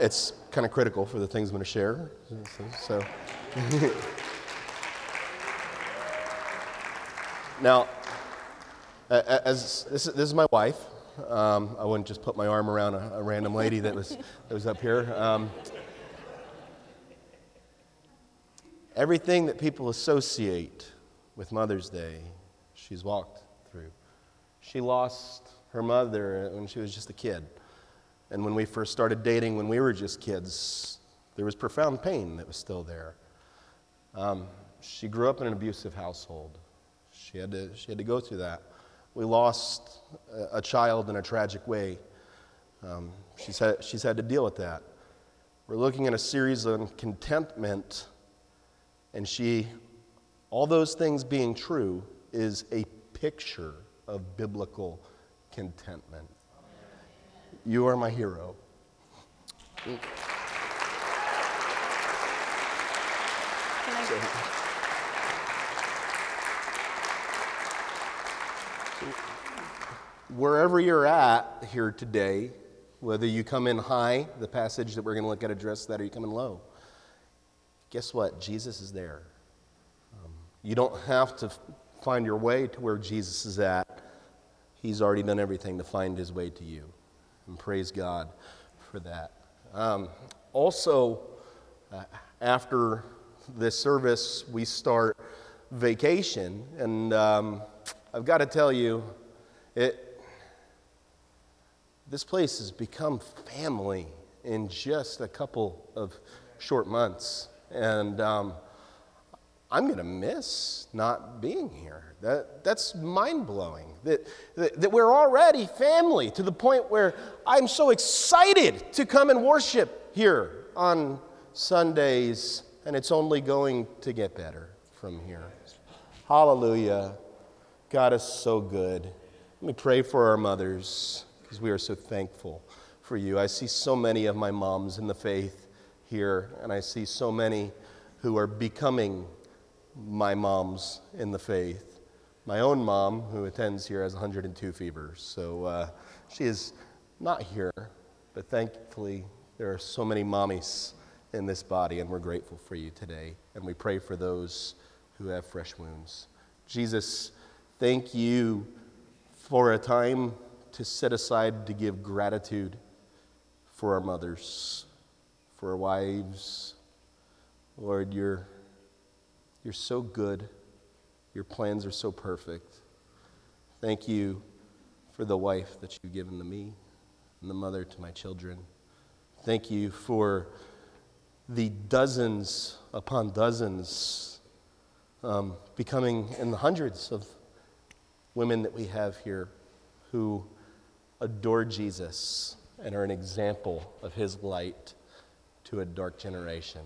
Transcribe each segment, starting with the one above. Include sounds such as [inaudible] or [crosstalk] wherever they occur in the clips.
It's kind of critical for the things I'm going to share. So, now, as this, this is my wife. Um, I wouldn't just put my arm around a, a random lady that was, that was up here. Um, everything that people associate with Mother's Day, she's walked through. She lost her mother when she was just a kid. And when we first started dating, when we were just kids, there was profound pain that was still there. Um, she grew up in an abusive household. She had to, she had to go through that. We lost a, child in a tragic way. Um, she's, had, she's had to deal with that. We're looking at a series on contentment, and she, all those things being true, is a picture of biblical contentment. You are my hero. Wherever you're at here today, whether you come in high, the passage that we're going to look at address that, or you come in low, guess what? Jesus is there. Um, you don't have to find your way to where Jesus is at. He's already done everything to find his way to you. And praise God for that. Um, also, uh, after this service, we start vacation. And um, I've got to tell you, it, this place has become family in just a couple of short months. And um, I'm going to miss not being here. That, that's mind blowing. That, that, that we're already family to the point where I'm so excited to come and worship here on Sundays, and it's only going to get better from here. Hallelujah. God is so good. Let me pray for our mothers because we are so thankful for you. I see so many of my moms in the faith here, and I see so many who are becoming my moms in the faith. My own mom, who attends here, has 102 fevers, so uh, she is not here, but thankfully there are so many mommies in this body, and we're grateful for you today. And we pray for those who have fresh wounds. Jesus, thank you for a time to set aside to give gratitude for our mothers, for our wives. Lord, you're you're so good. Your plans are so perfect. Thank you for the wife that you've given to me and the mother to my children. Thank you for the dozens upon dozens, um, becoming in the hundreds of women that we have here who adore Jesus and are an example of his light to a dark generation.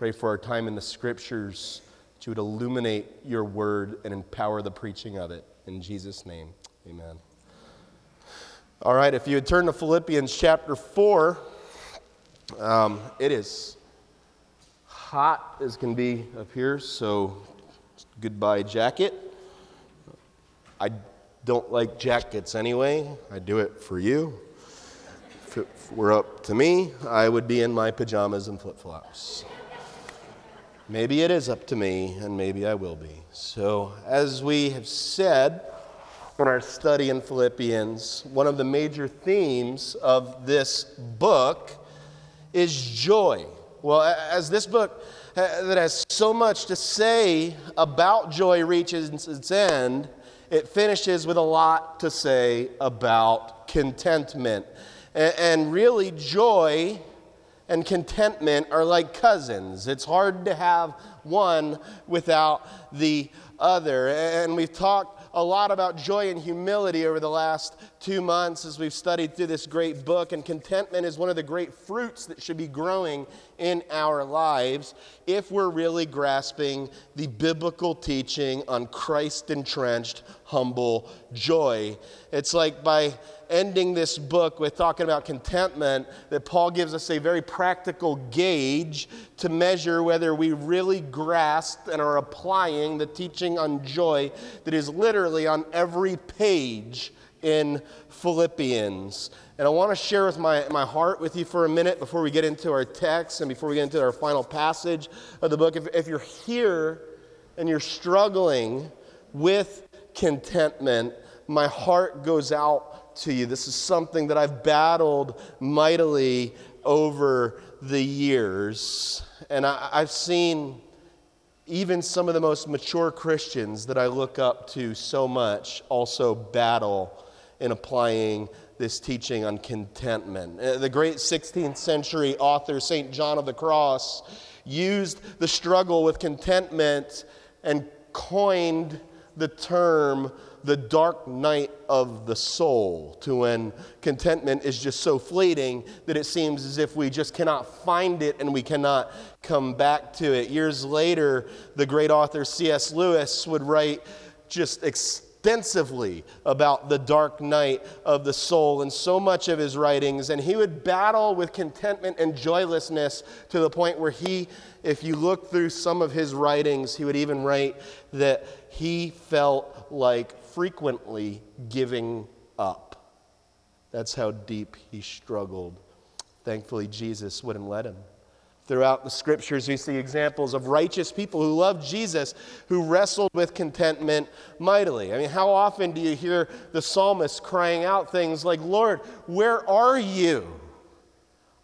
Pray for our time in the scriptures that you would illuminate your word and empower the preaching of it. In Jesus' name, amen. All right, if you would turn to Philippians chapter 4, um, it is hot as can be up here, so goodbye, jacket. I don't like jackets anyway, I do it for you. If it were up to me, I would be in my pajamas and flip flops. Maybe it is up to me, and maybe I will be. So, as we have said in our study in Philippians, one of the major themes of this book is joy. Well, as this book uh, that has so much to say about joy reaches its end, it finishes with a lot to say about contentment. And really, joy and contentment are like cousins. It's hard to have one without the other. And we've talked a lot about joy and humility over the last two months as we've studied through this great book. And contentment is one of the great fruits that should be growing in our lives if we're really grasping the biblical teaching on Christ entrenched, humble joy. It's like by ending this book with talking about contentment that Paul gives us a very practical gauge to measure whether we really grasp and are applying the teaching on joy that is literally on every page in Philippians. And I want to share with my, my heart with you for a minute before we get into our text and before we get into our final passage of the book. If, if you're here and you're struggling with contentment, my heart goes out to you. This is something that I've battled mightily over the years. And I, I've seen even some of the most mature Christians that I look up to so much also battle in applying this teaching on contentment. Uh, the great 16th century author, St. John of the Cross, used the struggle with contentment and coined the term the dark night of the soul to when contentment is just so fleeting that it seems as if we just cannot find it and we cannot come back to it. Years later, the great author C.S. Lewis would write just extensively about the dark night of the soul in so much of his writings, and he would battle with contentment and joylessness to the point where he, if you look through some of his writings, he would even write that he felt like frequently giving up. That's how deep he struggled. Thankfully, Jesus wouldn't let him. Throughout the scriptures, we see examples of righteous people who loved Jesus, who wrestled with contentment mightily. I mean, how often do you hear the psalmist crying out things like, Lord, where are you?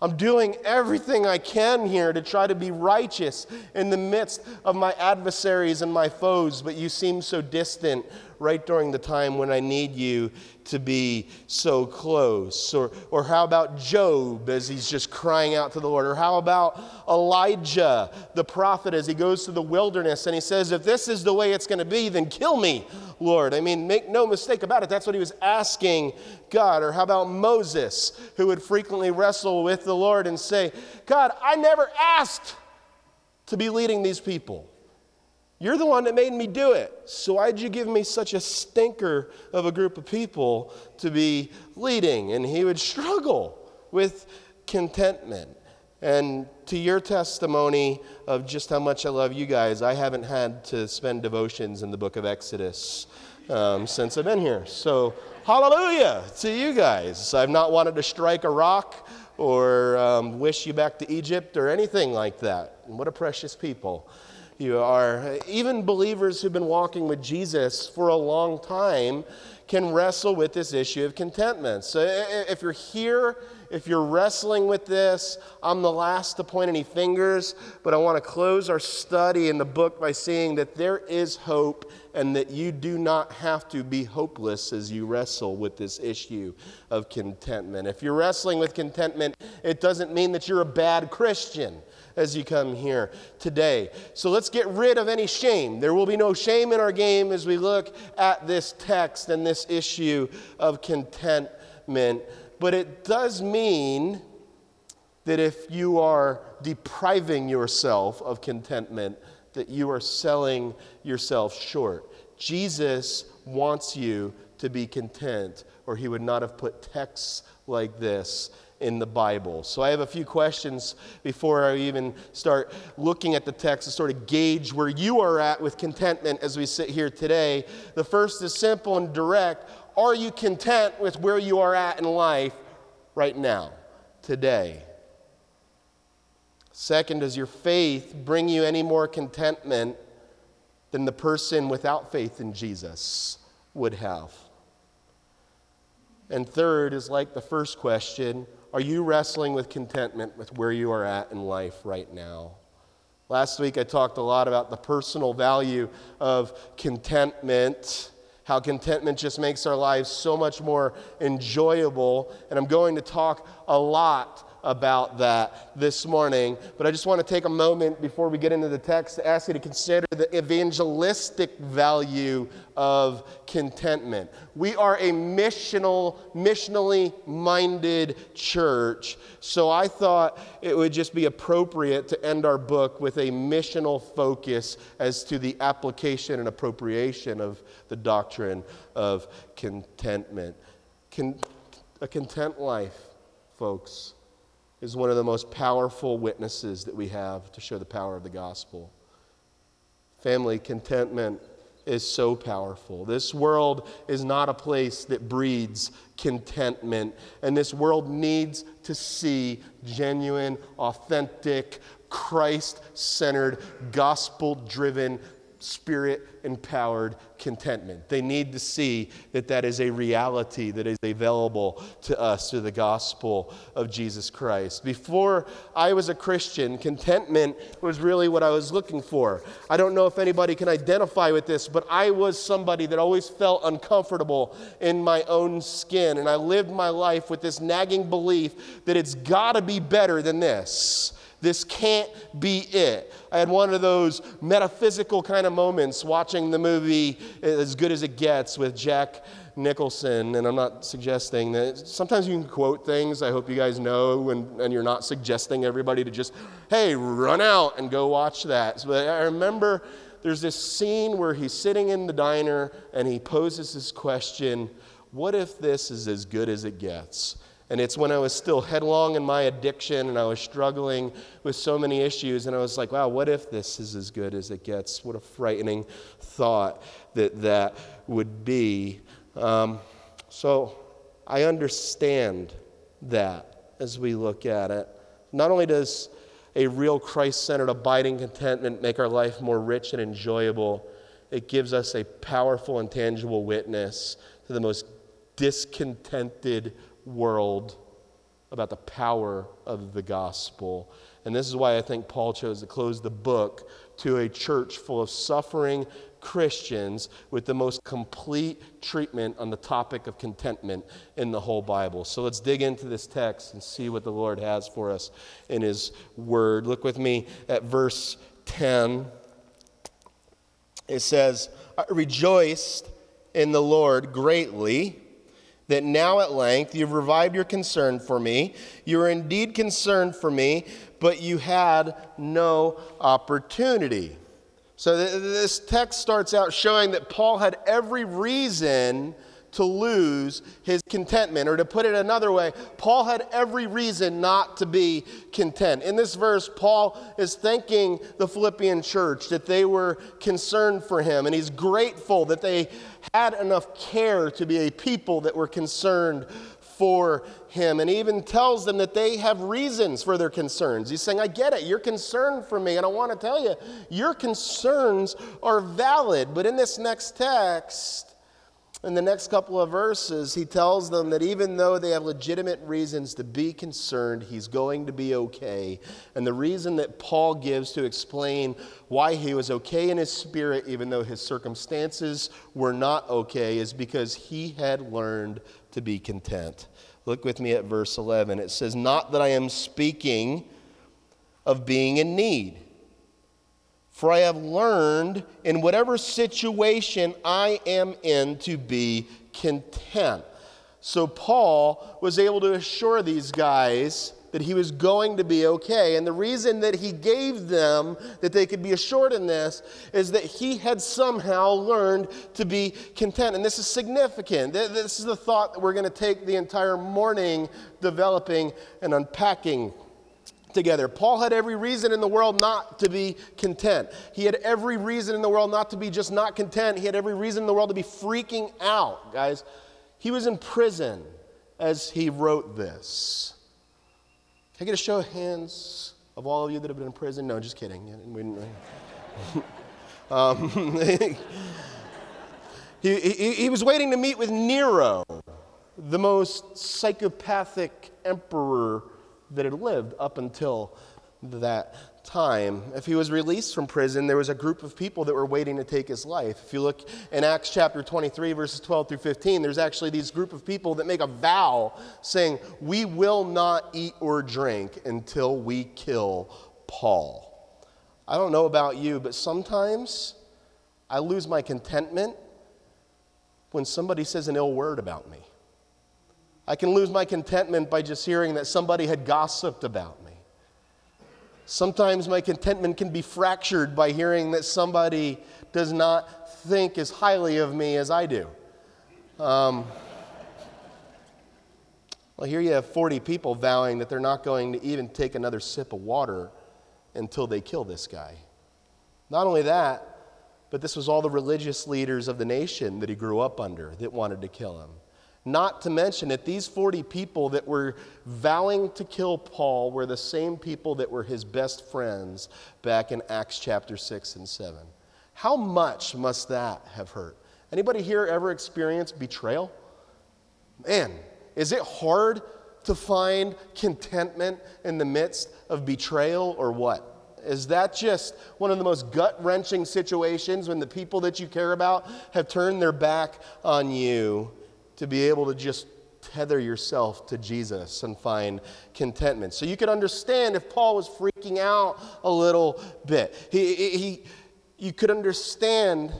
I'm doing everything I can here to try to be righteous in the midst of my adversaries and my foes, but you seem so distant right during the time when I need you to be so close? Or, or how about Job as he's just crying out to the Lord? Or how about Elijah, the prophet, as he goes to the wilderness and he says, If this is the way it's going to be, then kill me, Lord. I mean, make no mistake about it. That's what he was asking God. Or how about Moses, who would frequently wrestle with the Lord and say, God, I never asked to be leading these people. You're the one that made me do it. So why'd you give me such a stinker of a group of people to be leading? And he would struggle with contentment. And to your testimony of just how much I love you guys, I haven't had to spend devotions in the book of Exodus um, since I've been here. So, hallelujah to you guys. I've not wanted to strike a rock or um, wish you back to Egypt or anything like that. What a precious people you are. Even believers who've been walking with Jesus for a long time can wrestle with this issue of contentment. So if you're here, if you're wrestling with this, I'm the last to point any fingers, but I want to close our study in the book by saying that there is hope and that you do not have to be hopeless as you wrestle with this issue of contentment. If you're wrestling with contentment, it doesn't mean that you're a bad Christian as you come here today. So let's get rid of any shame. There will be no shame in our game as we look at this text and this issue of contentment. But it does mean that if you are depriving yourself of contentment, that you are selling yourself short. Jesus wants you to be content, or he would not have put texts like this in the Bible. So I have a few questions before I even start looking at the text to sort of gauge where you are at with contentment as we sit here today. The first is simple and direct. Are you content with where you are at in life right now, today? Second, does your faith bring you any more contentment than the person without faith in Jesus would have? And third is like the first question are you wrestling with contentment with where you are at in life right now? Last week I talked a lot about the personal value of contentment, how contentment just makes our lives so much more enjoyable. And I'm going to talk a lot about that this morning. But I just want to take a moment before we get into the text to ask you to consider the evangelistic value of contentment. We are a missional, missionally minded church. So I thought it would just be appropriate to end our book with a missional focus as to the application and appropriation of the doctrine of contentment. Con- a content life, folks is one of the most powerful witnesses that we have to show the power of the gospel. Family contentment is so powerful. This world is not a place that breeds contentment, and this world needs to see genuine, authentic, Christ centered, gospel driven spirit empowered contentment. They need to see that that is a reality that is available to us through the gospel of Jesus Christ. Before I was a Christian, contentment was really what I was looking for. I don't know if anybody can identify with this, but I was somebody that always felt uncomfortable in my own skin. And I lived my life with this nagging belief that it's got to be better than this. This can't be it. I had one of those metaphysical kind of moments watching the movie As Good as It Gets with Jack Nicholson. And I'm not suggesting that sometimes you can quote things. I hope you guys know, and, and you're not suggesting everybody to just, hey, run out and go watch that. So I remember there's this scene where he's sitting in the diner and he poses this question What if this is as good as it gets? And it's when I was still headlong in my addiction and I was struggling with so many issues. And I was like, wow, what if this is as good as it gets? What a frightening thought that that would be. Um, so I understand that as we look at it. Not only does a real Christ centered, abiding contentment make our life more rich and enjoyable, it gives us a powerful and tangible witness to the most discontented world about the power of the gospel. And this is why I think Paul chose to close the book to a church full of suffering Christians with the most complete treatment on the topic of contentment in the whole Bible. So let's dig into this text and see what the Lord has for us in His Word. Look with me at verse 10. It says, I rejoiced in the Lord greatly that now at length you've revived your concern for me. You are indeed concerned for me, but you had no opportunity. So th- this text starts out showing that Paul had every reason to lose his contentment. Or to put it another way, Paul had every reason not to be content. In this verse, Paul is thanking the Philippian church that they were concerned for him, and he's grateful that they had enough care to be a people that were concerned for him and he even tells them that they have reasons for their concerns. He's saying, I get it, you're concerned for me, and I want to tell you, your concerns are valid. But in this next text, in the next couple of verses, he tells them that even though they have legitimate reasons to be concerned, he's going to be okay. And the reason that Paul gives to explain why he was okay in his spirit, even though his circumstances were not okay, is because he had learned to be content. Look with me at verse 11. It says, Not that I am speaking of being in need for I have learned in whatever situation I am in to be content. So Paul was able to assure these guys that he was going to be okay. And the reason that he gave them that they could be assured in this is that he had somehow learned to be content. And this is significant. This is the thought that we're going to take the entire morning developing and unpacking together. Paul had every reason in the world not to be content. He had every reason in the world not to be just not content. He had every reason in the world to be freaking out, guys. He was in prison as he wrote this. Can I get a show of hands of all of you that have been in prison? No, just kidding. [laughs] um, [laughs] he, he, he was waiting to meet with Nero, the most psychopathic emperor that had lived up until that time. If he was released from prison, there was a group of people that were waiting to take his life. If you look in Acts chapter 23, verses 12 through 15, there's actually these group of people that make a vow saying, We will not eat or drink until we kill Paul. I don't know about you, but sometimes I lose my contentment when somebody says an ill word about me. I can lose my contentment by just hearing that somebody had gossiped about me. Sometimes my contentment can be fractured by hearing that somebody does not think as highly of me as I do. Um, well, here you have 40 people vowing that they're not going to even take another sip of water until they kill this guy. Not only that, but this was all the religious leaders of the nation that he grew up under that wanted to kill him. Not to mention that these 40 people that were vowing to kill Paul were the same people that were his best friends back in Acts chapter 6 and 7. How much must that have hurt? Anybody here ever experienced betrayal? Man, is it hard to find contentment in the midst of betrayal or what? Is that just one of the most gut wrenching situations when the people that you care about have turned their back on you to be able to just tether yourself to Jesus and find contentment? So you could understand if Paul was freaking out a little bit. He, he, you could understand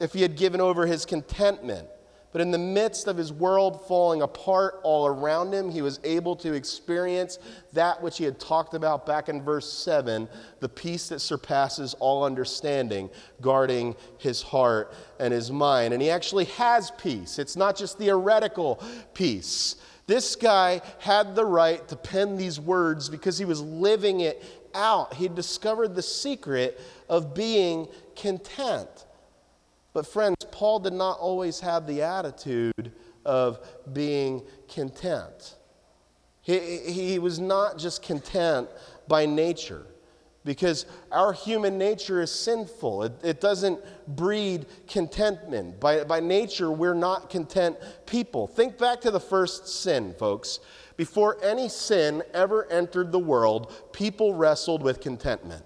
if he had given over his contentment. But in the midst of his world falling apart all around him, he was able to experience that which he had talked about back in verse 7 the peace that surpasses all understanding, guarding his heart and his mind. And he actually has peace. It's not just theoretical peace. This guy had the right to pen these words because he was living it out. He discovered the secret of being content. But, friends, Paul did not always have the attitude of being content. He, he was not just content by nature because our human nature is sinful. It, it, doesn't breed contentment. By, by nature, we're not content people. Think back to the first sin, folks. Before any sin ever entered the world, people wrestled with contentment.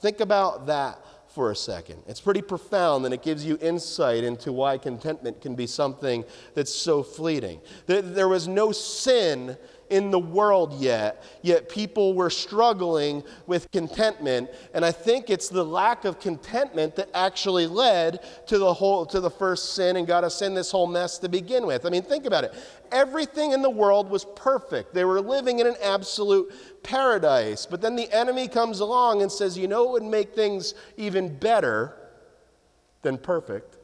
Think about that for a second. It's pretty profound and it gives you insight into why contentment can be something that's so fleeting. There was no sin in the world yet, yet people were struggling with contentment. And I think it's the lack of contentment that actually led to the whole to the first sin and got us in this whole mess to begin with. I mean, think about it. Everything in the world was perfect. They were living in an absolute paradise. But then the enemy comes along and says, you know, it would make things even better than perfect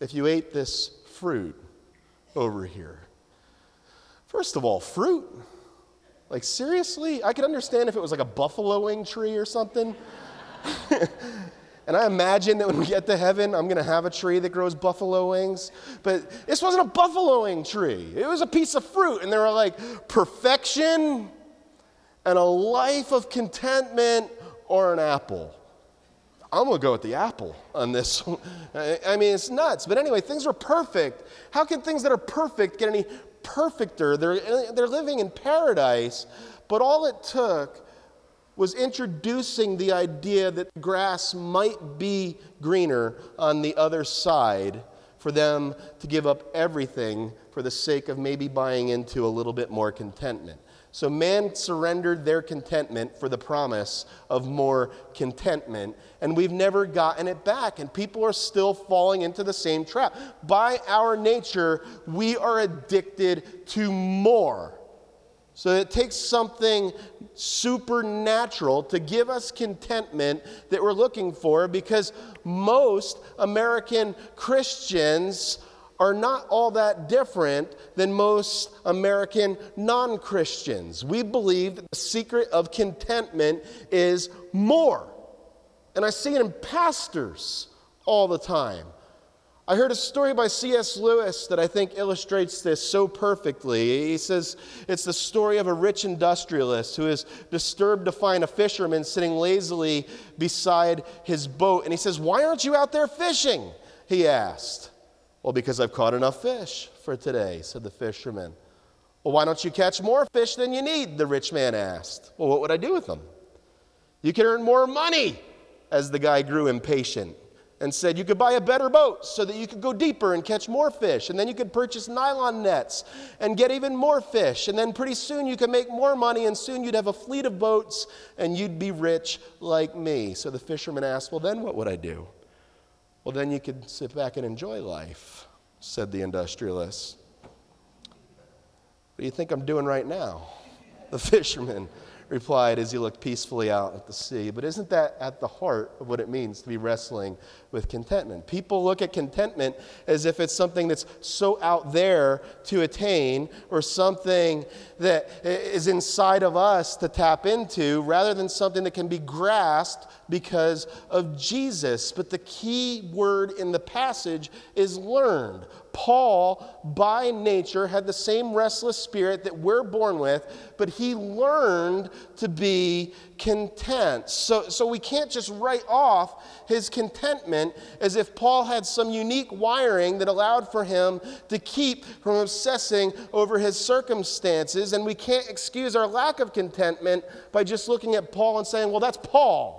if you ate this fruit over here. First of all, fruit. Like, seriously? I could understand if it was like a buffalo wing tree or something. [laughs] and I imagine that when we get to heaven, I'm going to have a tree that grows buffalo wings. But this wasn't a buffalo wing tree, it was a piece of fruit. And they were like, perfection and a life of contentment or an apple. I'm going to go with the apple on this. [laughs] I mean, it's nuts. But anyway, things are perfect. How can things that are perfect get any perfecter. They're, they're living in paradise, but all it took was introducing the idea that grass might be greener on the other side for them to give up everything for the sake of maybe buying into a little bit more contentment. So man surrendered their contentment for the promise of more contentment, and we've never gotten it back. And people are still falling into the same trap. By our nature, we are addicted to more. So it takes something supernatural to give us contentment that we're looking for because most American Christians are not all that different than most American non Christians. We believe that the secret of contentment is more. And I see it in pastors all the time. I heard a story by C.S. Lewis that I think illustrates this so perfectly. He says it's the story of a rich industrialist who is disturbed to find a fisherman sitting lazily beside his boat. And he says, Why aren't you out there fishing? He asked. Well, because I've caught enough fish for today, said the fisherman. Well, why don't you catch more fish than you need? The rich man asked. Well, what would I do with them? You could earn more money, as the guy grew impatient and said you could buy a better boat so that you could go deeper and catch more fish. And then you could purchase nylon nets and get even more fish. And then pretty soon you could make more money, and soon you'd have a fleet of boats and you'd be rich like me. So the fisherman asked, Well, then what would I do? Well, then you could sit back and enjoy life, said the industrialist. What do you think I'm doing right now? The fisherman replied as he looked peacefully out at the sea. But isn't that at the heart of what it means to be wrestling with contentment? People look at contentment as if it's something that's so out there to attain or something that is inside of us to tap into rather than something that can be grasped because of Jesus. But the key word in the passage is learned. Paul, by nature, had the same restless spirit that we're born with, but he learned to be content. So, so we can't just write off his contentment as if Paul had some unique wiring that allowed for him to keep from obsessing over his circumstances. And we can't excuse our lack of contentment by just looking at Paul and saying, well, that's Paul.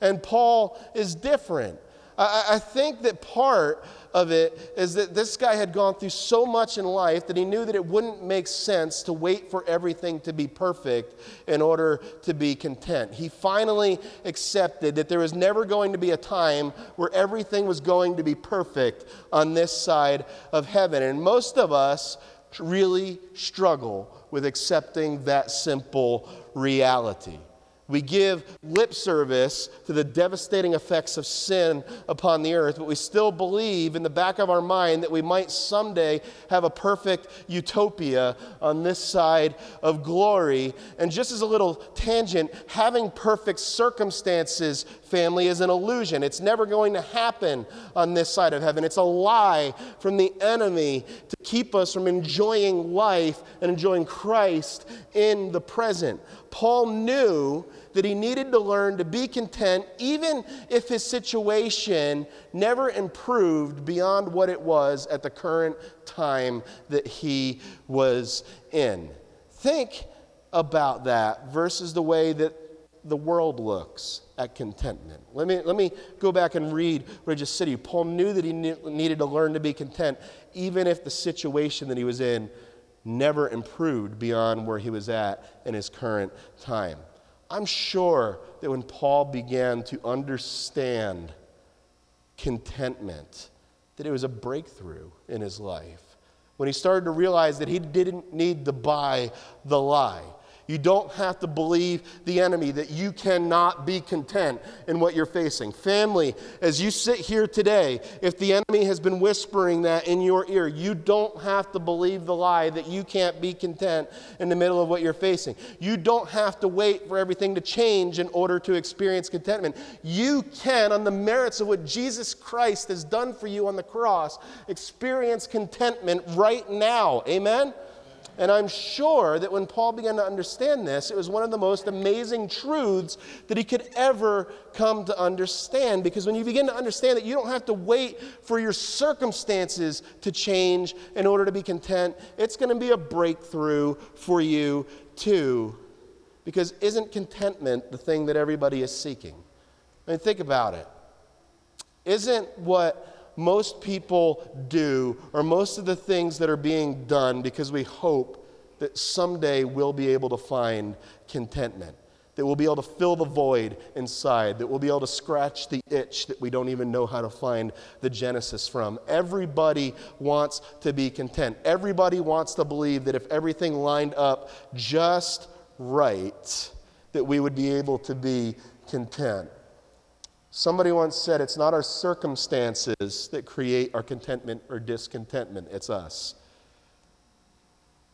And Paul is different. I, I think that part of it is that this guy had gone through so much in life that he knew that it wouldn't make sense to wait for everything to be perfect in order to be content. He finally accepted that there was never going to be a time where everything was going to be perfect on this side of heaven. And most of us really struggle with accepting that simple reality. We give lip service to the devastating effects of sin upon the earth, but we still believe in the back of our mind that we might someday have a perfect utopia on this side of glory. And just as a little tangent, having perfect circumstances, family, is an illusion. It's never going to happen on this side of heaven. It's a lie from the enemy to keep us from enjoying life and enjoying Christ in the present. Paul knew that he needed to learn to be content even if his situation never improved beyond what it was at the current time that he was in. Think about that versus the way that the world looks at contentment. Let me, let me go back and read what I just said. Paul knew that he needed to learn to be content, even if the situation that he was in never improved beyond where he was at in his current time. I'm sure that when Paul began to understand contentment, that it was a breakthrough in his life. When he started to realize that he didn't need to buy the lie, you don't have to believe the enemy that you cannot be content in what you're facing. Family, as you sit here today, if the enemy has been whispering that in your ear, you don't have to believe the lie that you can't be content in the middle of what you're facing. You don't have to wait for everything to change in order to experience contentment. You can, on the merits of what Jesus Christ has done for you on the cross, experience contentment right now. Amen? And I'm sure that when Paul began to understand this, it was one of the most amazing truths that he could ever come to understand. Because when you begin to understand that you don't have to wait for your circumstances to change in order to be content, it's going to be a breakthrough for you too. Because isn't contentment the thing that everybody is seeking? I mean, think about it. Isn't what most people do, or most of the things that are being done, because we hope that someday we'll be able to find contentment, that we'll be able to fill the void inside, that we'll be able to scratch the itch that we don't even know how to find the genesis from. Everybody wants to be content. Everybody wants to believe that if everything lined up just right, that we would be able to be content. Somebody once said, It's not our circumstances that create our contentment or discontentment, it's us.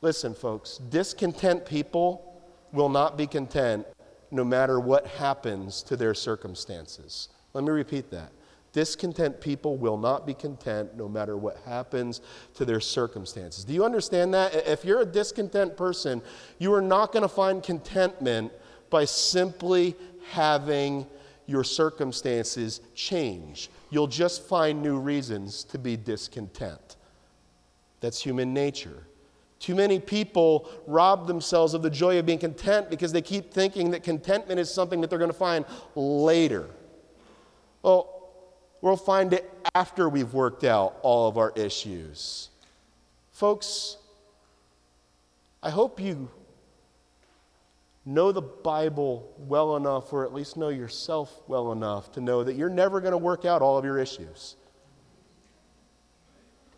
Listen, folks, discontent people will not be content no matter what happens to their circumstances. Let me repeat that. Discontent people will not be content no matter what happens to their circumstances. Do you understand that? If you're a discontent person, you are not going to find contentment by simply having your circumstances change. You'll just find new reasons to be discontent. That's human nature. Too many people rob themselves of the joy of being content because they keep thinking that contentment is something that they're going to find later. Well, we'll find it after we've worked out all of our issues. Folks, I hope you know the Bible well enough, or at least know yourself well enough to know that you're never going to work out all of your issues.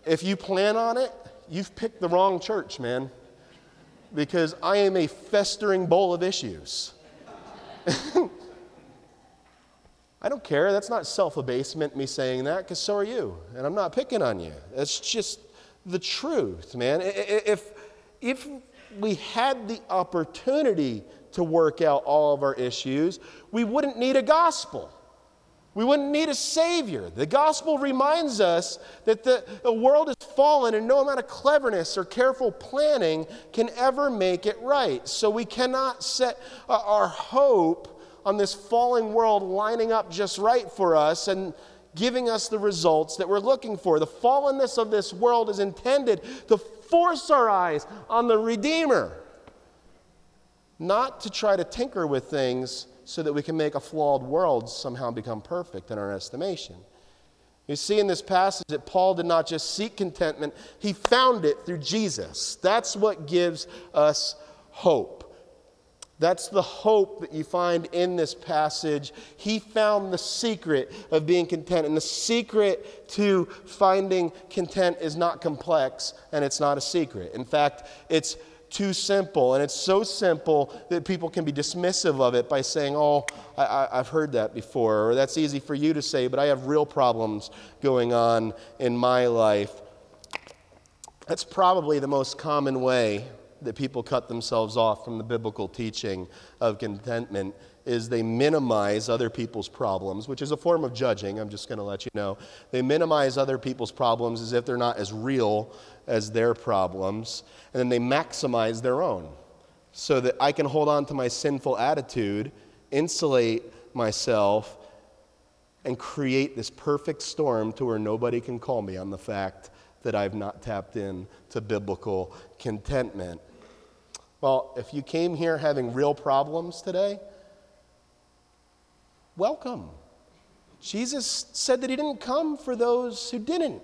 If you plan on it, you've picked the wrong church, man. because I am a festering bowl of issues. [laughs] I don't care. That's not self abasement, me saying that, because so are you. And I'm not picking on you. It's just the truth, man. If, if we had the opportunity to work out all of our issues, we wouldn't need a gospel. We wouldn't need a Savior. The gospel reminds us that the, the world is fallen and no amount of cleverness or careful planning can ever make it right. So we cannot set uh, our hope on this falling world lining up just right for us and giving us the results that we're looking for. The fallenness of this world is intended to force our eyes on the Redeemer, not to try to tinker with things so that we can make a flawed world somehow become perfect in our estimation. You see in this passage that Paul did not just seek contentment, he found it through Jesus. That's what gives us hope. That's the hope that you find in this passage. He found the secret of being content. And the secret to finding content is not complex and it's not a secret. In fact, it's too simple. And it's so simple that people can be dismissive of it by saying, Oh, I, have heard that before, or that's easy for you to say, but I have real problems going on in my life. That's probably the most common way that people cut themselves off from the biblical teaching of contentment is they minimize other people's problems, which is a form of judging. I'm just going to let you know. They minimize other people's problems as if they're not as real as their problems, and then they maximize their own so that I can hold on to my sinful attitude, insulate myself, and create this perfect storm to where nobody can call me on the fact that I've not tapped in to biblical contentment. Well, if you came here having real problems today, welcome. Jesus said that he didn't come for those who didn't.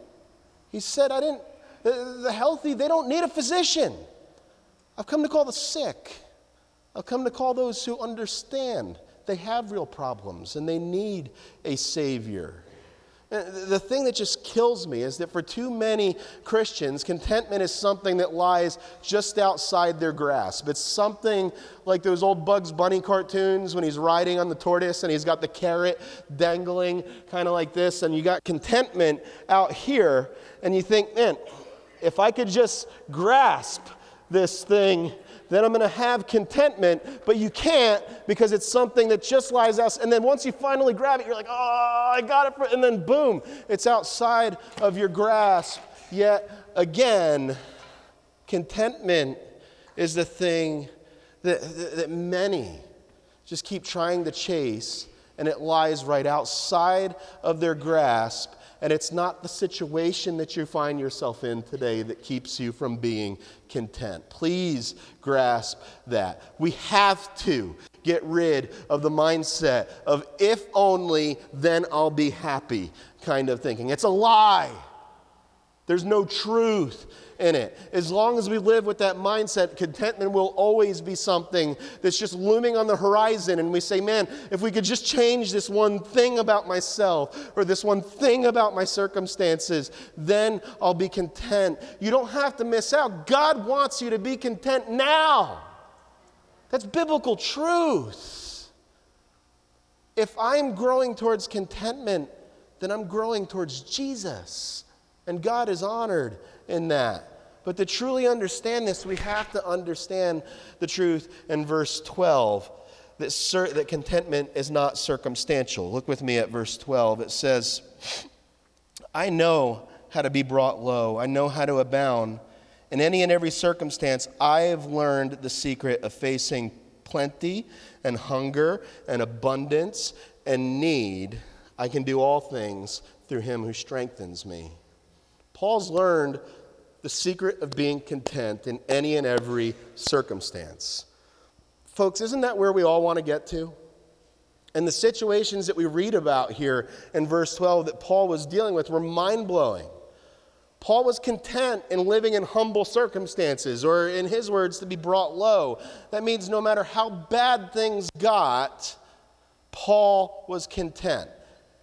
He said, I didn't, the, the healthy, they don't need a physician. I've come to call the sick. I've come to call those who understand they have real problems and they need a Savior. The thing that just kills me is that for too many Christians, contentment is something that lies just outside their grasp. It's something like those old Bugs Bunny cartoons when he's riding on the tortoise and he's got the carrot dangling kind of like this, and you got contentment out here, and you think, man, if I could just grasp this thing then I'm going to have contentment, but you can't because it's something that just lies out. And then once you finally grab it, you're like, oh, I got it. And then boom, it's outside of your grasp. Yet again, contentment is the thing that, that, that many just keep trying to chase, and it lies right outside of their grasp and it's not the situation that you find yourself in today that keeps you from being content. Please grasp that. We have to get rid of the mindset of if only, then I'll be happy kind of thinking. It's a lie. There's no truth in it. As long as we live with that mindset, contentment will always be something that's just looming on the horizon. And we say, man, if we could just change this one thing about myself or this one thing about my circumstances, then I'll be content. You don't have to miss out. God wants you to be content now. That's biblical truth. If I'm growing towards contentment, then I'm growing towards Jesus. And God is honored in that. But to truly understand this, we have to understand the truth in verse 12 that, that contentment is not circumstantial. Look with me at verse 12. It says, I know how to be brought low, I know how to abound. In any and every circumstance, I have learned the secret of facing plenty and hunger and abundance and need. I can do all things through him who strengthens me. Paul's learned the secret of being content in any and every circumstance. Folks, isn't that where we all want to get to? And the situations that we read about here in verse 12 that Paul was dealing with were mind blowing. Paul was content in living in humble circumstances, or in his words, to be brought low. That means no matter how bad things got, Paul was content.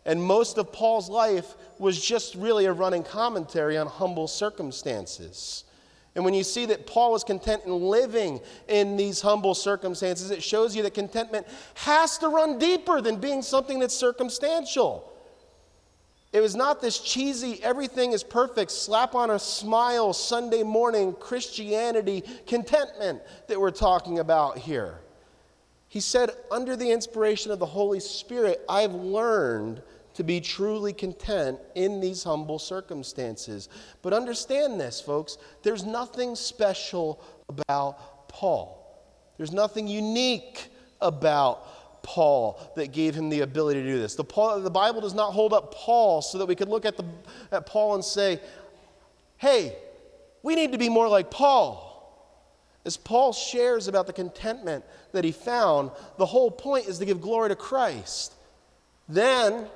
And most of Paul's life was just really a running commentary on humble circumstances. And when you see that Paul was content in living in these humble circumstances, it shows you that contentment has to run deeper than being something that's circumstantial. It was not this cheesy, everything is perfect, slap on a smile Sunday morning Christianity contentment that we're talking about here. He said, under the inspiration of the Holy Spirit, I've learned to be truly content in these humble circumstances. But understand this, folks, there's nothing special about Paul. There's nothing unique about Paul that gave him the ability to do this. The, Paul, the Bible does not hold up Paul so that we could look at, the, at Paul and say, hey, we need to be more like Paul. As Paul shares about the contentment that he found, the whole point is to give glory to Christ. Then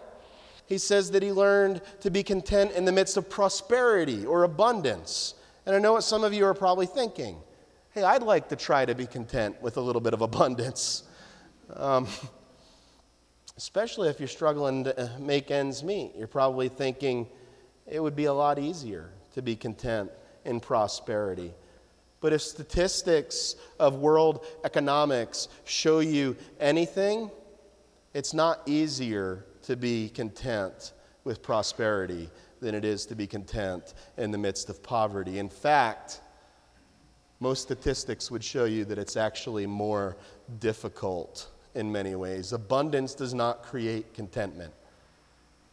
he says that he learned to be content in the midst of prosperity or abundance. And I know what some of you are probably thinking. Hey, I'd like to try to be content with a little bit of [laughs] abundance. Um, especially if you're struggling to uh, make ends meet. You're probably thinking it would be a lot easier to be content in prosperity. But if statistics of world economics show you anything, it's not easier to be content with prosperity than it is to be content in the midst of poverty. In fact, most statistics would show you that it's actually more difficult in many ways. Abundance does not create contentment.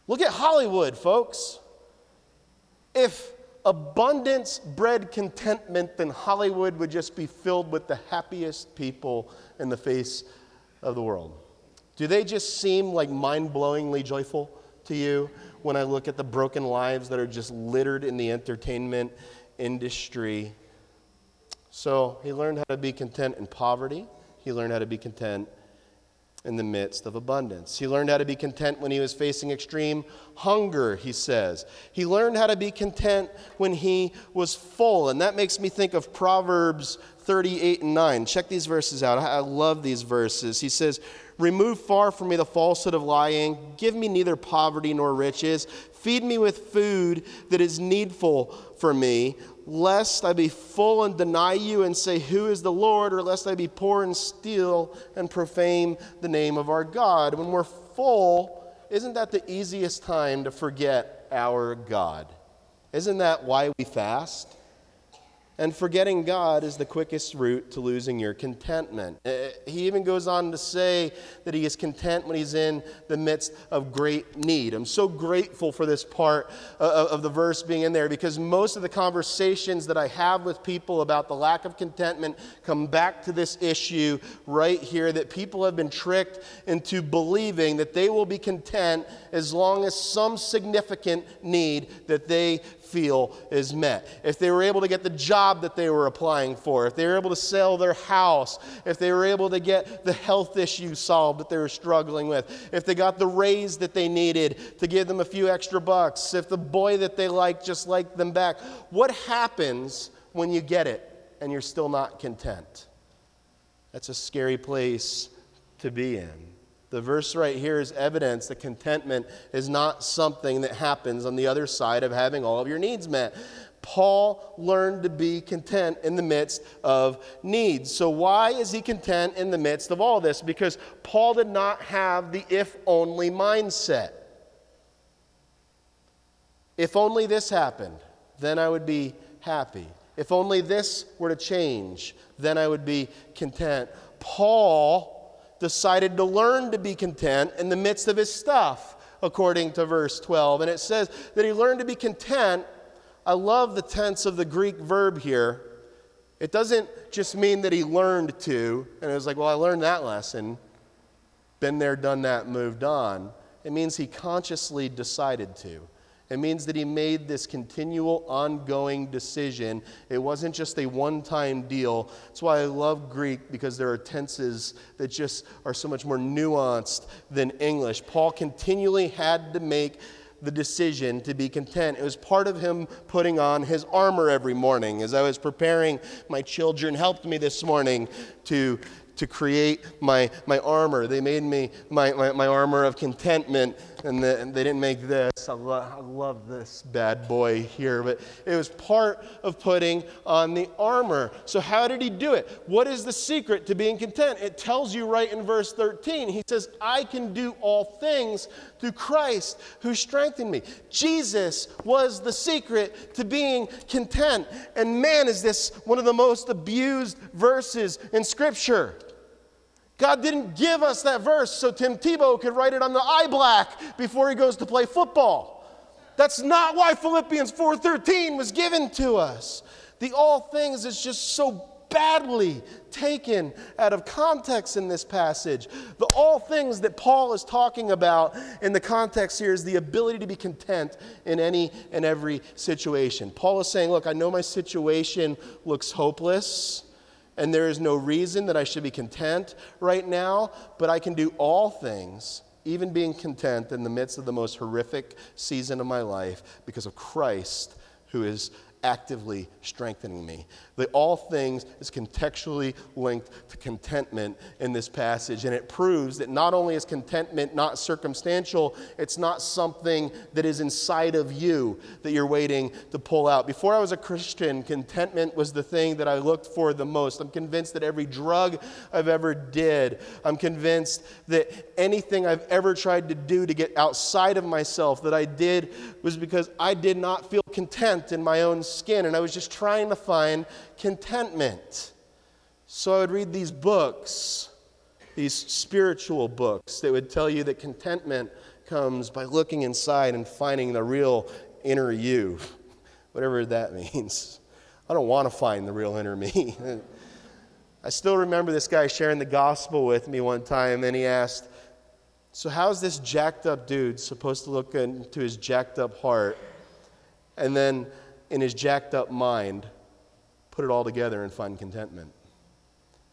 Look at Hollywood, folks. If abundance bred contentment, then Hollywood would just be filled with the happiest people in the face of the world. Do they just seem like mind blowingly joyful to you when I look at the broken lives that are just littered in the entertainment industry? So he learned how to be content in poverty, he learned how to be content in the midst of abundance. He learned how to be content when he was facing extreme hunger, he says. He learned how to be content when he was full. And that makes me think of Proverbs 38 and 9. Check these verses out. I love these verses. He says, Remove far from me the falsehood of lying. Give me neither poverty nor riches. Feed me with food that is needful for me, lest I be full and deny you and say, Who is the Lord? or lest I be poor and steal and profane the name of our God. When we're full, isn't that the easiest time to forget our God? Isn't that why we fast? And forgetting God is the quickest route to losing your contentment. Uh, he even goes on to say that he is content when he's in the midst of great need. I'm so grateful for this part of the verse being in there because most of the conversations that I have with people about the lack of contentment come back to this issue right here that people have been tricked into believing that they will be content as long as some significant need that they feel is met. If they were able to get the job that they were applying for, if they were able to sell their house, if they were able to get the health issue solved that they were struggling with, if they got the raise that they needed to give them a few extra bucks, if the boy that they like just liked them back, what happens when you get it and you're still not content? That's a scary place to be in. The verse right here is evidence that contentment is not something that happens on the other side of having all of your needs met. Paul learned to be content in the midst of needs. So, why is he content in the midst of all this? Because Paul did not have the if only mindset. If only this happened, then I would be happy. If only this were to change, then I would be content. Paul decided to learn to be content in the midst of his stuff, according to verse 12. And it says that he learned to be content. I love the tense of the Greek verb here. It doesn't just mean that he learned to, and it was like, well, I learned that lesson, been there, done that, moved on. It means he consciously decided to. It means that he made this continual, ongoing decision. It wasn't just a one time deal. That's why I love Greek because there are tenses that just are so much more nuanced than English. Paul continually had to make the decision to be content. It was part of him putting on his armor every morning. As I was preparing, my children helped me this morning to to create my, my armor. They made me my, my, my armor of contentment, and, the, and they didn't make this. I, lo- I love this bad boy here, but it was part of putting on the armor. So, how did he do it? What is the secret to being content? It tells you right in verse 13. He says, I can do all things through Christ who strengthened me. Jesus was the secret to being content. And man, is this one of the most abused verses in Scripture. God didn't give us that verse so Tim Tebow could write it on the eye black before he goes to play football. That's not why Philippians 4:13 was given to us. The all things is just so badly taken out of context in this passage. The all things that Paul is talking about in the context here is the ability to be content in any and every situation. Paul is saying, Look, I know my situation looks hopeless. And there is no reason that I should be content right now, but I can do all things, even being content in the midst of the most horrific season of my life, because of Christ who is actively strengthening me. The all things is contextually linked to contentment in this passage, and it proves that not only is contentment not circumstantial, it's not something that is inside of you that you're waiting to pull out. Before I was a Christian, contentment was the thing that I looked for the most. I'm convinced that every drug I've ever did, I'm convinced that anything I've ever tried to do to get outside of myself that I did was because I did not feel content in my own skin, and I was just trying to find contentment. So I would read these books, these spiritual books that would tell you that contentment comes by looking inside and finding the real inner you, [laughs] whatever that [laughs] means. I don't want to find the real inner me. [laughs] I still remember this guy sharing the gospel with me one time, and he asked, So, how's this jacked up dude supposed to look into his jacked up heart? And then in his jacked up mind, put it all together and find contentment.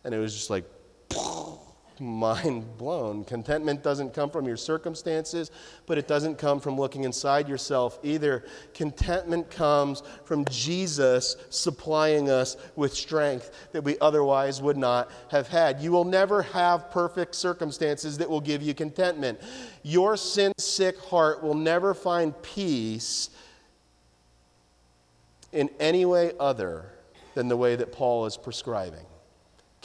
And it was just like, [laughs] [laughs] mind blown. Contentment doesn't come from your circumstances, but it doesn't come from looking inside yourself either. Contentment comes from Jesus supplying us with strength that we otherwise would not have had. You will never have perfect circumstances that will give you contentment. Your sin sick heart will never find peace in any way other than the way that Paul is prescribing.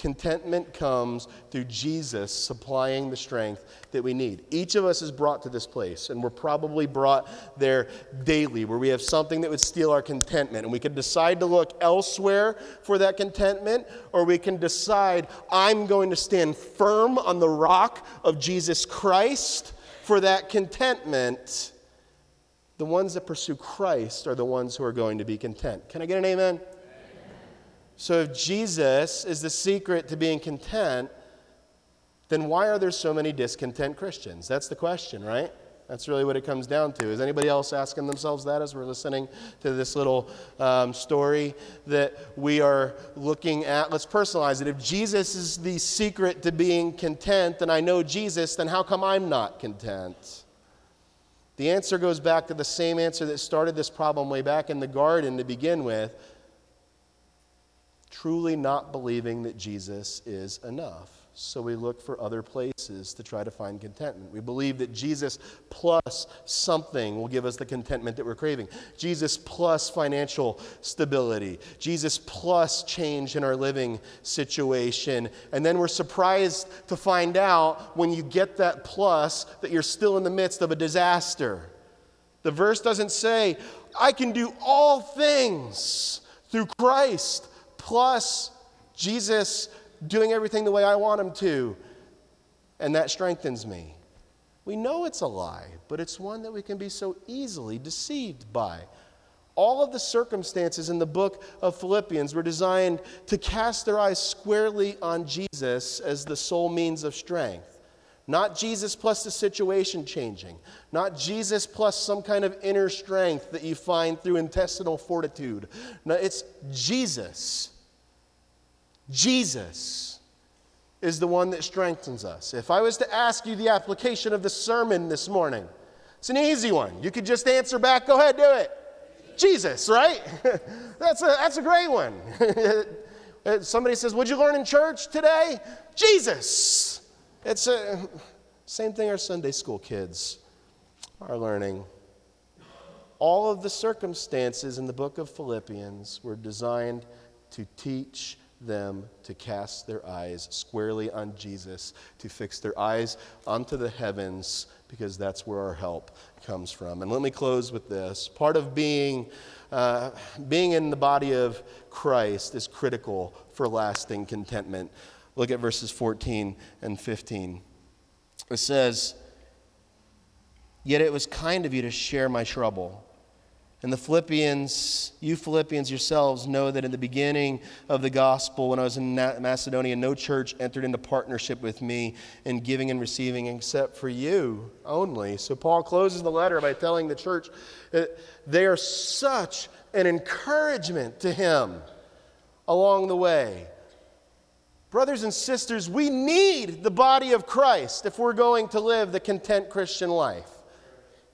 Contentment comes through Jesus supplying the strength that we need. Each of us is brought to this place, and we're probably brought there daily where we have something that would steal our contentment. And we can decide to look elsewhere for that contentment, or we can decide, I'm going to stand firm on the rock of Jesus Christ for that contentment the ones that pursue Christ are the ones who are going to be content. Can I get an amen? So, if Jesus is the secret to being content, then why are there so many discontent Christians? That's the question, right? That's really what it comes down to. Is anybody else asking themselves that as we're listening to this little um, story that we are looking at? Let's personalize it. If Jesus is the secret to being content, and I know Jesus, then how come I'm not content? The answer goes back to the same answer that started this problem way back in the garden to begin with truly not believing that Jesus is enough. So we look for other places to try to find contentment. We believe that Jesus plus something will give us the contentment that we're craving. Jesus plus financial stability. Jesus plus change in our living situation. And then we're surprised to find out when you get that plus that you're still in the midst of a disaster. The verse doesn't say, I can do all things through Christ plus Jesus doing everything the way I want him to, and that strengthens me. We know it's a lie, but it's one that we can be so easily deceived by. All of the circumstances in the book of Philippians were designed to cast their eyes squarely on Jesus as the sole means of strength. Not Jesus plus the situation changing, not Jesus plus some kind of inner strength that you find through intestinal fortitude. No, it's Jesus Jesus is the one that strengthens us. If I was to ask you the application of the sermon this morning, it's an easy one. You could just answer back, go ahead, do it. Jesus, right? [laughs] that's, a, that's a great one. [laughs] Somebody says, What'd you learn in church today? Jesus. It's a same thing our Sunday school kids are learning. All of the circumstances in the book of Philippians were designed to teach them to cast their eyes squarely on Jesus, to fix their eyes onto the heavens, because that's where our help comes from. And let me close with this. Part of being, uh, being in the body of Christ is critical for lasting contentment. Look at verses 14 and 15. It says, Yet it was kind of you to share my trouble. And the Philippians, you Philippians yourselves know that in the beginning of the gospel, when I was in Macedonia, no church entered into partnership with me in giving and receiving except for you only. So Paul closes the letter by telling the church that they are such an encouragement to him along the way. Brothers and sisters, we need the body of Christ if we're going to live the content Christian life.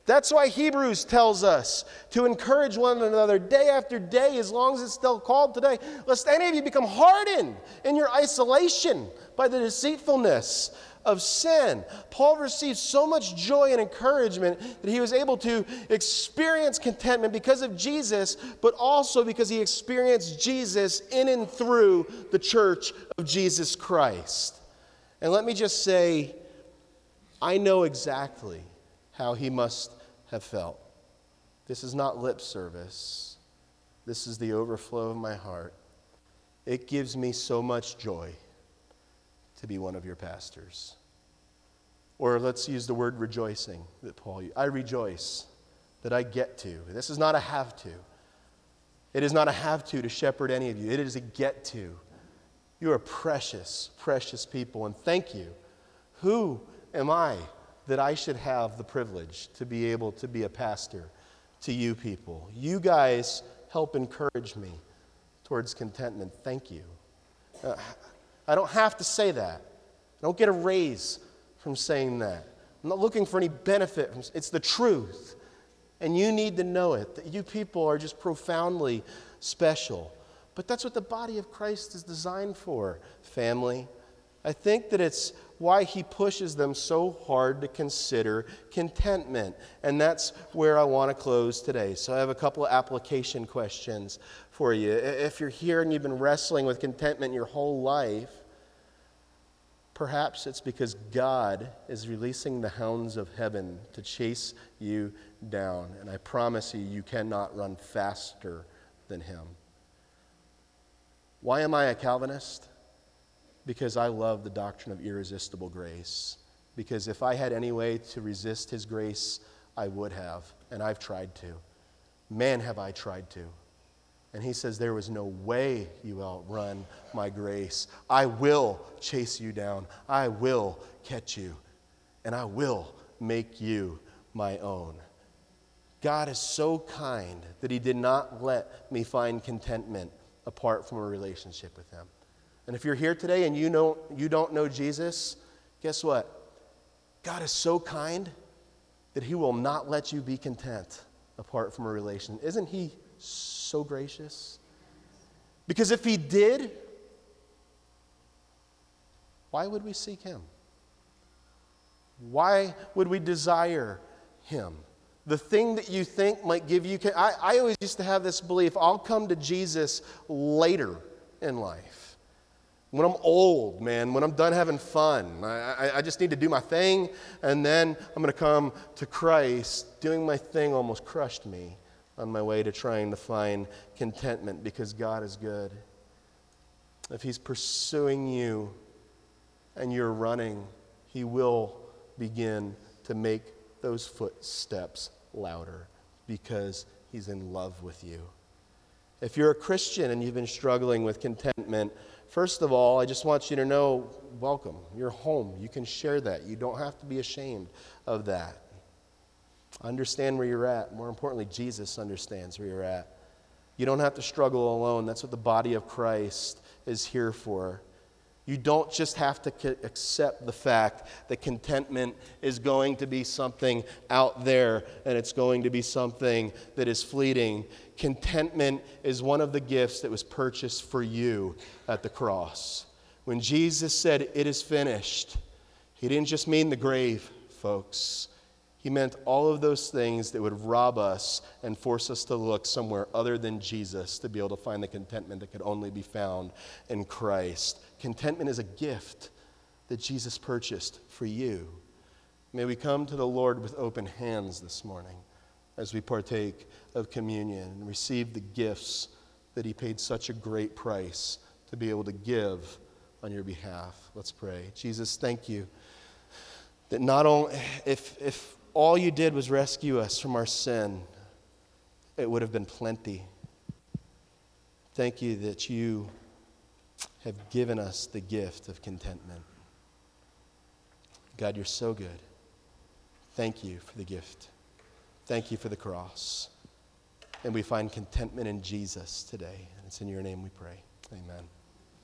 That's why Hebrews tells us to encourage one another day after day, as long as it's still called today, lest any of you become hardened in your isolation by the deceitfulness of sin. Paul received so much joy and encouragement that he was able to experience contentment because of Jesus, but also because he experienced Jesus in and through the church of Jesus Christ. And let me just say, I know exactly how he must have felt. This is not lip service, this is the overflow of my heart. It gives me so much joy to be one of your pastors. Or let's use the word rejoicing that Paul used. I rejoice that I get to. This is not a have to. It is not a have to to shepherd any of you. It is a get to. You are precious, precious people, and thank you. Who am I that I should have the privilege to be able to be a pastor to you people. You guys help encourage me towards contentment. Thank you. Uh, I don't have to say that. I don't get a raise from saying that. I'm not looking for any benefit. From, it's the truth. And you need to know it that you people are just profoundly special. But that's what the body of Christ is designed for, family. I think that it's why he pushes them so hard to consider contentment. And that's where I want to close today. So I have a couple of application questions for you. If you're here and you've been wrestling with contentment your whole life, perhaps it's because God is releasing the hounds of heaven to chase you down. And I promise you, you cannot run faster than him. Why am I a Calvinist? Because I love the doctrine of irresistible grace. Because if I had any way to resist his grace, I would have, and I've tried to. Man, have I tried to. And he says, There was no way you outrun my grace. I will chase you down, I will catch you, and I will make you my own. God is so kind that he did not let me find contentment apart from a relationship with him. And if you're here today and you, know, you don't know Jesus, guess what? God is so kind that He will not let you be content apart from a relation. Isn't He so gracious? Because if He did, why would we seek Him? Why would we desire Him? The thing that you think might give you. I, I always used to have this belief I'll come to Jesus later in life. When I'm old, man, when I'm done having fun, I, I, just need to do my thing, and then I'm going to come to Christ. Doing my thing almost crushed me on my way to trying to find contentment because God is good. If He's pursuing you and you're running, He will begin to make those footsteps louder because He's in love with you. If you're a Christian and you've been struggling with contentment, First of all, I just want you to know welcome. You're home. You can share that. You don't have to be ashamed of that. Understand where you're at. More importantly, Jesus understands where you're at. You don't have to struggle alone. That's what the body of Christ is here for. You don't just have to c- accept the fact that contentment is going to be something out there and it's going to be something that is fleeting. Contentment is one of the gifts that was purchased for you at the cross. When Jesus said, It is finished, he didn't just mean the grave, folks. He meant all of those things that would rob us and force us to look somewhere other than Jesus to be able to find the contentment that could only be found in Christ. Contentment is a gift that Jesus purchased for you. May we come to the Lord with open hands this morning as we partake of communion and receive the gifts that He paid such a great price to be able to give on your behalf. Let's pray. Jesus, thank you that not only, if, if all you did was rescue us from our sin, it would have been plenty. Thank you that you have given us the gift of contentment. God, you're so good. Thank you for the gift. Thank you for the cross. And we find contentment in Jesus today. And it's in your name we pray. Amen.